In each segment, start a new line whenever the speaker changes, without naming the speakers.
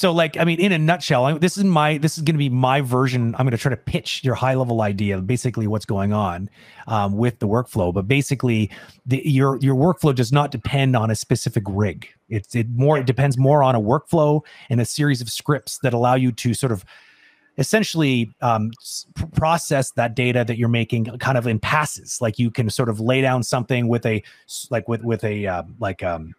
So, like, I mean, in a nutshell, I- this is my this is going to be my version. I'm going to try to pitch your high level idea, basically what's going on um, with the workflow. But basically, the, your your workflow does not depend on a specific rig. It's it more it depends more on a workflow and a series of scripts that allow you to sort of essentially um, pr- process that data that you're making kind of in passes. Like you can sort of lay down something with a like with with a uh, like um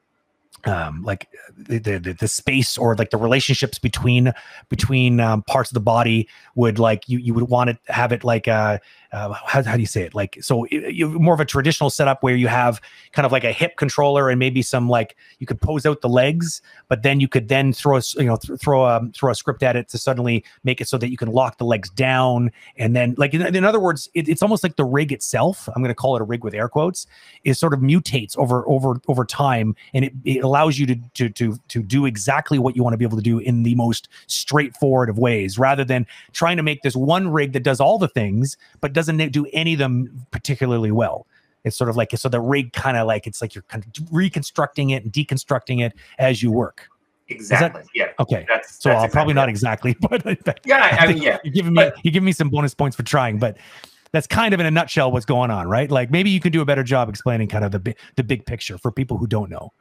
um like the, the the space or like the relationships between between um, parts of the body would like you you would want to have it like uh, uh how, how do you say it? Like so i- you more of a traditional setup where you have kind of like a hip controller and maybe some like you could pose out the legs but then you could then throw a, you know th- throw a throw a script at it to suddenly make it so that you can lock the legs down and then like in, in other words it, it's almost like the rig itself i'm going to call it a rig with air quotes is sort of mutates over over over time and it, it allows you to to to to do exactly what you want to be able to do in the most straightforward of ways rather than trying to make this one rig that does all the things but doesn't do any of them particularly well it's sort of like so the rig kind of like it's like you're kind of reconstructing it and deconstructing it as you work
Exactly. yeah.
okay
That's
so
that's
uh, probably
exactly
not exactly but
Yeah, I, I mean, yeah.
you're giving me
But-
you're giving me some bonus points for trying, but that's kind of in a nutshell what's going on, right? Like maybe you can do a better job explaining kind of the the big picture for people who don't know.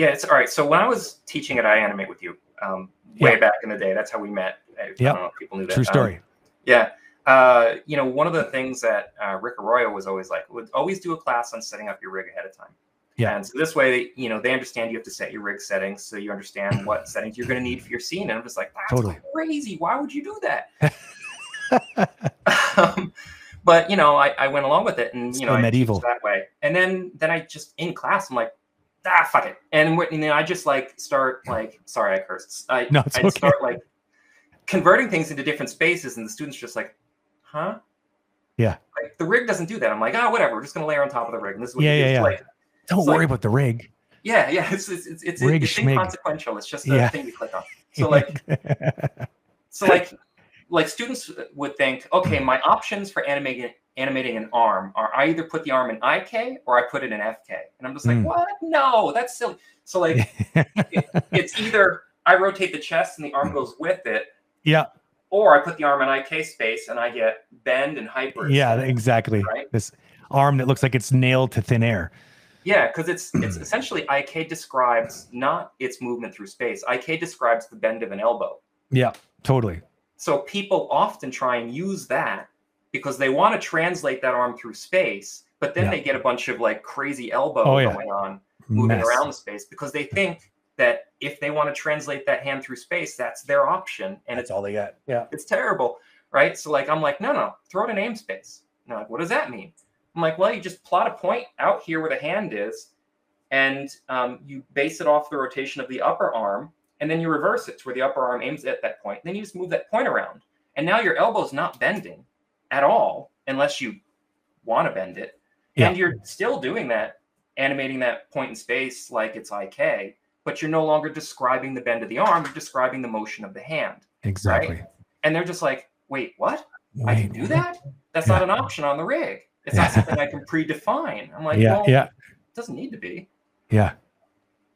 Yeah, it's all right. So when I was teaching at iAnimate with you, um, way
Yeah.
back in the day, that's how we met. I, I
Yep.
don't know if people knew that.
True
Um,
story.
yeah. Uh, you know, one of the things that uh, Rick Arroyo was always like, would always do a class on setting up your rig ahead of time.
Yeah.
And so this way, you know, they understand you have to set your rig settings, so you understand what settings you're going to need for your scene. And I'm just like, that's
Totally.
crazy. Why would you do that? um, but you know, I, I went along with it, and you
So
know, I
medieval.
that way. And then then I just in class, I'm like, ah, fuck it. And, what- and then I just like start like, sorry, I cursed. I
No, it's
I'd
okay.
start like converting things into different spaces, and the students just like, huh?
Yeah.
Like the rig doesn't do that. I'm like, oh, whatever. We're just gonna layer on top of the rig, and this is what
Yeah,
you
yeah, yeah.
Like,
Don't worry
like-
about the rig.
yeah, yeah. It's it's it's, it's,
Rig
it's
schmig.
inconsequential. It's just a
Yeah.
thing you click on. So like so like like students would think okay my options for animating animating an arm. Are i either put the arm in ik or i put it in fk and i'm just like
Mm.
what? No that's silly. So like it- it's either i rotate the chest and the arm goes with it
yeah,
or i put the arm in ik space and i get bend and hyper.
Yeah, exactly.
right?
This arm that looks like it's nailed to thin air.
yeah because it's it's essentially ik describes not its movement through space. Ik describes the bend of an elbow.
Yeah, totally.
So people often try and use that because they want to translate that arm through space, but then
Yeah.
they get a bunch of like crazy elbow
Oh, yeah.
going on moving
Mess.
around the space because they think that if they want to translate that hand through space, that's their option. And
That's
it's
all they got. Yeah.
it's terrible, right? So like I'm like, no, no, throw it in aim space. And they're like, what does that mean? I'm like, well, you just plot a point out here where the hand is, and um, you base it off the rotation of the upper arm, and then you reverse it to where the upper arm aims at that point. Then you just move that point around, and now your elbow's not bending at all unless you want to bend it,
Yeah.
and you're still doing that, animating that point in space like it's IK, but you're no longer describing the bend of the arm. You're describing the motion of the hand
Exactly.
and they're just like, "Wait, what? I can do that? That's not an option on the rig. It's not something I can predefine." I'm like,
Yeah,
"Well,
yeah.
it doesn't need to be."
Yeah.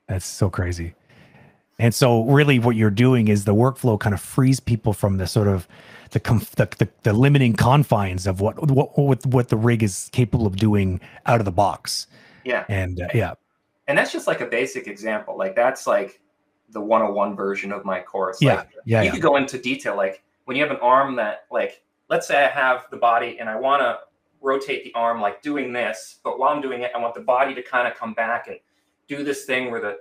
That's so crazy. And so really what you're doing is the workflow kind of frees people from the sort of the conf- the, the, the limiting confines of what what what what the rig is capable of doing out of the box.
Yeah,
And uh, yeah.
and that's just like a basic example. Like that's like the 101 version of my course.
Yeah.
Like,
Yeah.
you
yeah.
could go into detail. Like when you have an arm that, like, let's say I have the body and I want to rotate the arm like doing this, but while I'm doing it, I want the body to kind of come back and do this thing where the,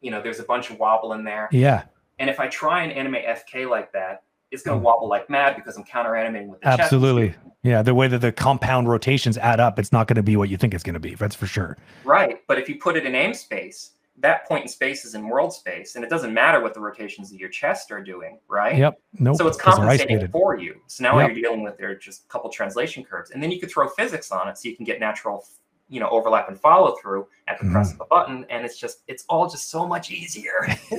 you know, there's a bunch of wobble in there.
Yeah.
And if I try and animate FK like that, it's going
Mm.
to wobble like mad because I'm counter animating with the chest.
Absolutely. Yeah, the way that the compound rotations add up, it's not going to be what you think it's going to be. That's for sure.
Right. But if you put it in aim space, that point in space is in world space, and it doesn't matter what the rotations of your chest are doing, right?
Yep. Nope.
So it's compensating for you. So now all
Yep.
you're dealing with are just a couple translation curves, and then you could throw physics on it, so you can get natural, you know, overlap and follow through at the
Mm-hmm.
press of a button, and it's just it's all just so much easier.